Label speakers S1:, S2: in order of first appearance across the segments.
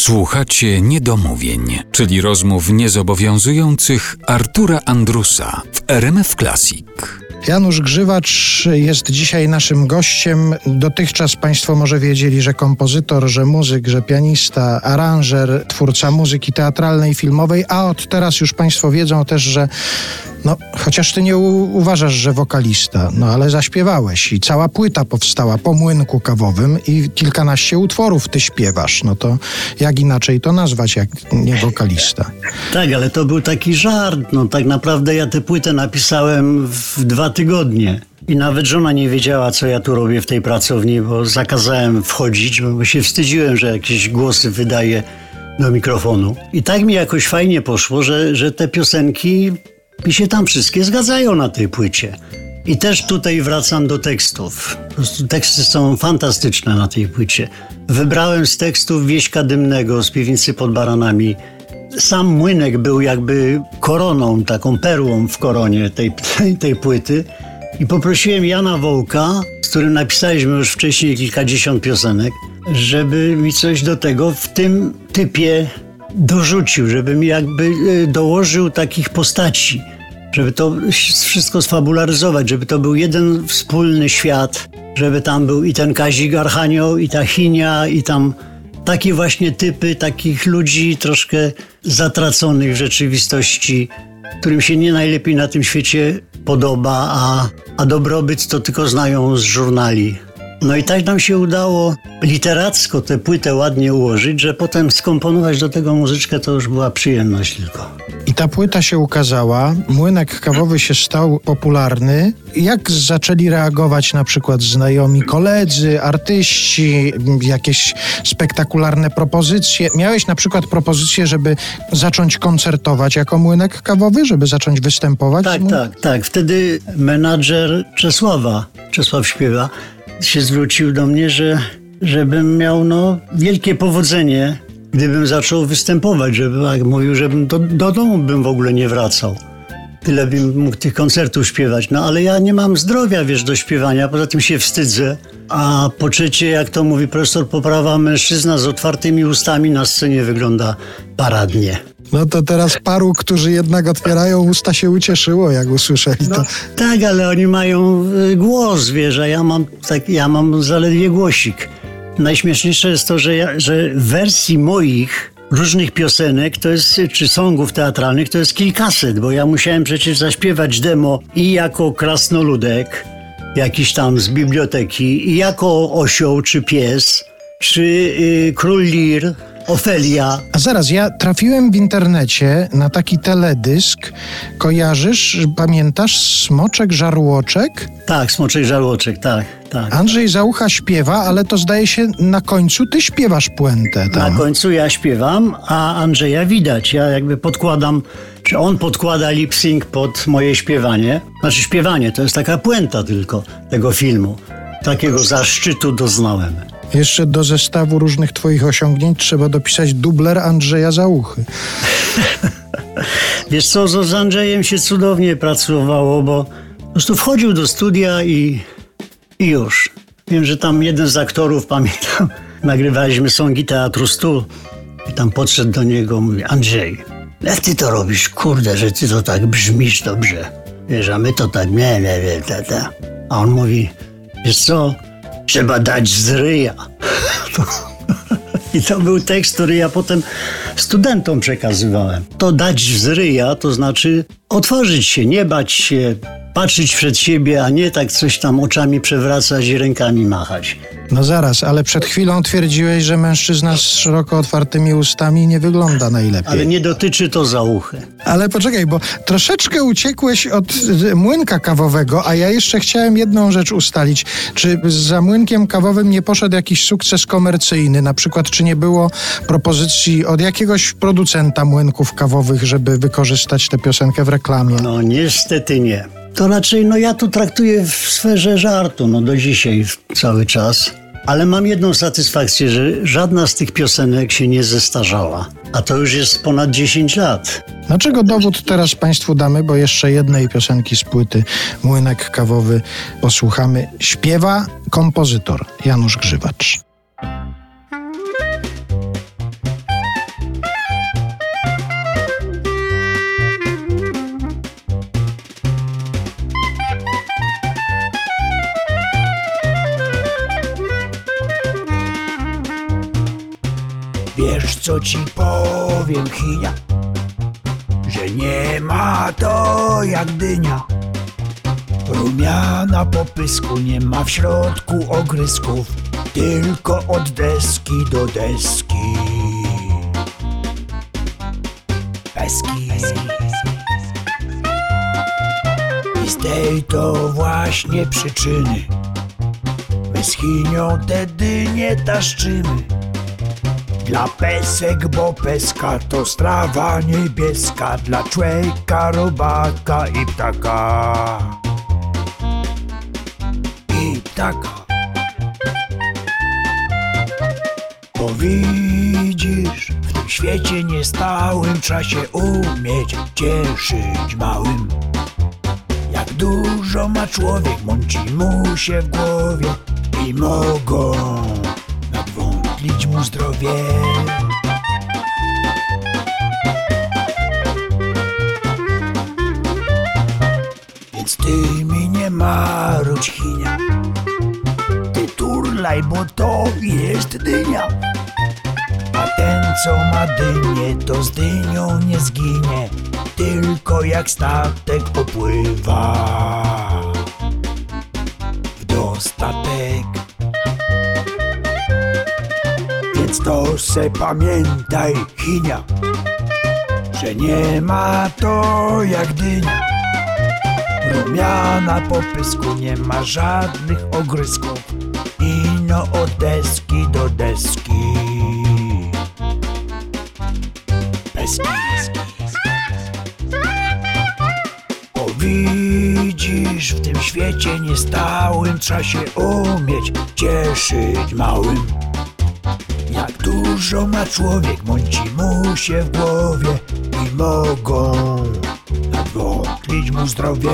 S1: Słuchacie niedomówień, czyli rozmów niezobowiązujących Artura Andrusa w RMF Classic.
S2: Janusz Grzywacz jest dzisiaj naszym gościem. Dotychczas Państwo może wiedzieli, że kompozytor, że muzyk, że pianista, aranżer, twórca muzyki teatralnej, filmowej, a od teraz już Państwo wiedzą też, że no, chociaż ty nie uważasz, że wokalista, no ale zaśpiewałeś i cała płyta powstała po młynku kawowym i kilkanaście utworów ty śpiewasz. No to jak inaczej to nazwać, jak nie wokalista?
S3: Tak, ale to był taki żart. No tak naprawdę ja tę płytę napisałem w dwa tygodnie. I nawet żona nie wiedziała, co ja tu robię w tej pracowni, bo zakazałem wchodzić, bo się wstydziłem, że jakieś głosy wydaję do mikrofonu. I tak mi jakoś fajnie poszło, że, że te piosenki mi się tam wszystkie zgadzają na tej płycie. I też tutaj wracam do tekstów. Po prostu teksty są fantastyczne na tej płycie. Wybrałem z tekstów Wieśka Dymnego z piwnicy pod Baranami. Sam młynek był jakby koroną, taką perłą w koronie tej, tej, tej płyty. I poprosiłem Jana Wołka, z którym napisaliśmy już wcześniej kilkadziesiąt piosenek, żeby mi coś do tego w tym typie dorzucił, żeby mi jakby e, dołożył takich postaci, żeby to wszystko sfabularyzować, żeby to był jeden wspólny świat, żeby tam był i ten Kazik Archanioł, i ta Chinia, i tam takie właśnie typy takich ludzi troszkę zatraconych w rzeczywistości, którym się nie najlepiej na tym świecie podoba, a, a dobrobyt to tylko znają z żurnali. No i tak nam się udało literacko tę płytę ładnie ułożyć, że potem skomponować do tego muzyczkę to już była przyjemność tylko.
S2: I ta płyta się ukazała, młynek kawowy się stał popularny. Jak zaczęli reagować na przykład znajomi koledzy, artyści, jakieś spektakularne propozycje? Miałeś na przykład propozycję, żeby zacząć koncertować jako młynek kawowy, żeby zacząć występować?
S3: Tak, tak, tak. Wtedy menadżer Czesława, Czesław śpiewa, się zwrócił do mnie, że żebym miał no, wielkie powodzenie, gdybym zaczął występować, żeby, jak mówił, żebym do, do domu bym w ogóle nie wracał. Tyle bym mógł tych koncertów śpiewać. No ale ja nie mam zdrowia, wiesz, do śpiewania, poza tym się wstydzę. A po trzecie, jak to mówi profesor Poprawa, mężczyzna z otwartymi ustami na scenie wygląda paradnie.
S2: No to teraz paru, którzy jednak otwierają usta się ucieszyło, jak usłyszeli to.
S3: Tak, ale oni mają y, głos, wiesz, a ja mam, tak, ja mam zaledwie głosik. Najśmieszniejsze jest to, że, ja, że wersji moich różnych piosenek, to jest, czy songów teatralnych, to jest kilkaset, bo ja musiałem przecież zaśpiewać demo i jako krasnoludek, jakiś tam z biblioteki, i jako osioł czy pies, czy y, król lir, Ofelia.
S2: A zaraz, ja trafiłem w internecie na taki teledysk. Kojarzysz, pamiętasz Smoczek Żarłoczek?
S3: Tak, Smoczek Żarłoczek, tak, tak.
S2: Andrzej Załucha śpiewa, ale to zdaje się na końcu ty śpiewasz puentę
S3: Na
S2: tam.
S3: końcu ja śpiewam, a Andrzeja widać. Ja jakby podkładam, czy on podkłada lip sync pod moje śpiewanie. Znaczy śpiewanie, to jest taka puenta tylko tego filmu. Takiego zaszczytu doznałem.
S2: Jeszcze do zestawu różnych twoich osiągnięć trzeba dopisać dubler Andrzeja Załuchy.
S3: Wiesz co, z Andrzejem się cudownie pracowało, bo po prostu wchodził do studia i, i już. Wiem, że tam jeden z aktorów, pamiętam, nagrywaliśmy songi Teatru Stu i tam podszedł do niego, mówi, Andrzej, jak ty to robisz, kurde, że ty to tak brzmisz dobrze. Wiesz, a my to tak, nie, nie, nie, ta, ta. A on mówi, wiesz co, trzeba dać z ryja. I to był tekst, który ja potem studentom przekazywałem. To dać z ryja, to znaczy otworzyć się, nie bać się, patrzeć przed siebie, a nie tak coś tam oczami przewracać i rękami machać.
S2: No zaraz, ale przed chwilą twierdziłeś, że mężczyzna z szeroko otwartymi ustami nie wygląda najlepiej.
S3: Ale nie dotyczy to zauchy.
S2: Ale poczekaj, bo troszeczkę uciekłeś od młynka kawowego, a ja jeszcze chciałem jedną rzecz ustalić. Czy za młynkiem kawowym nie poszedł jakiś sukces komercyjny? Na przykład, czy nie było propozycji od jakiegoś producenta młynków kawowych, żeby wykorzystać tę piosenkę w reklamie?
S3: No niestety nie. To raczej, no ja tu traktuję w sferze żartu, no do dzisiaj cały czas. Ale mam jedną satysfakcję, że żadna z tych piosenek się nie zestarzała. A to już jest ponad 10 lat.
S2: Dlaczego dowód teraz Państwu damy, bo jeszcze jednej piosenki z płyty Młynek Kawowy posłuchamy. Śpiewa kompozytor Janusz Grzywacz.
S4: Wiesz co ci powiem, Chinia? Że nie ma to jak dynia. Rumiana po pysku nie ma w środku ogrysków, tylko od deski do deski. Peski. I z tej to właśnie przyczyny my z Chinią te dynie taszczymy. Dla pesek, bo peska to strawa niebieska Dla człowieka, robaka i ptaka. I ptaka. Bo widzisz, w tym świecie niestałym Trzeba się umieć cieszyć małym. Jak dużo ma człowiek, mąci mu się w głowie I mogą nadwątlić mu zdrowie. Więc ty mi nie marudź chinia. Ty turlaj, bo to jest dynia. A ten co ma dynię, to z dynią nie zginie. Tylko jak statek popływa W dostatek Więc to se pamiętaj, chinia Że nie ma to jak dynia. Rumiana po pysku nie ma żadnych ogrysków Ino od deski do deski. Peski. Bo widzisz, w tym świecie niestałym Trzeba się umieć cieszyć małym Dużo ma człowiek, mąci mu się w głowie I mogą nadwątlić mu zdrowie.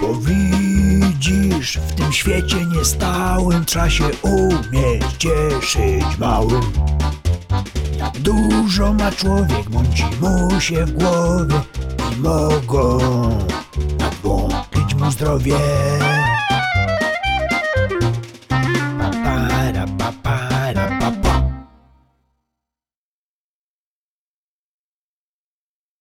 S4: Bo widzisz, w tym świecie niestałym Trzeba się umieć cieszyć małym. Jak dużo ma człowiek, mąci mu się w głowie I mogą zdrowie.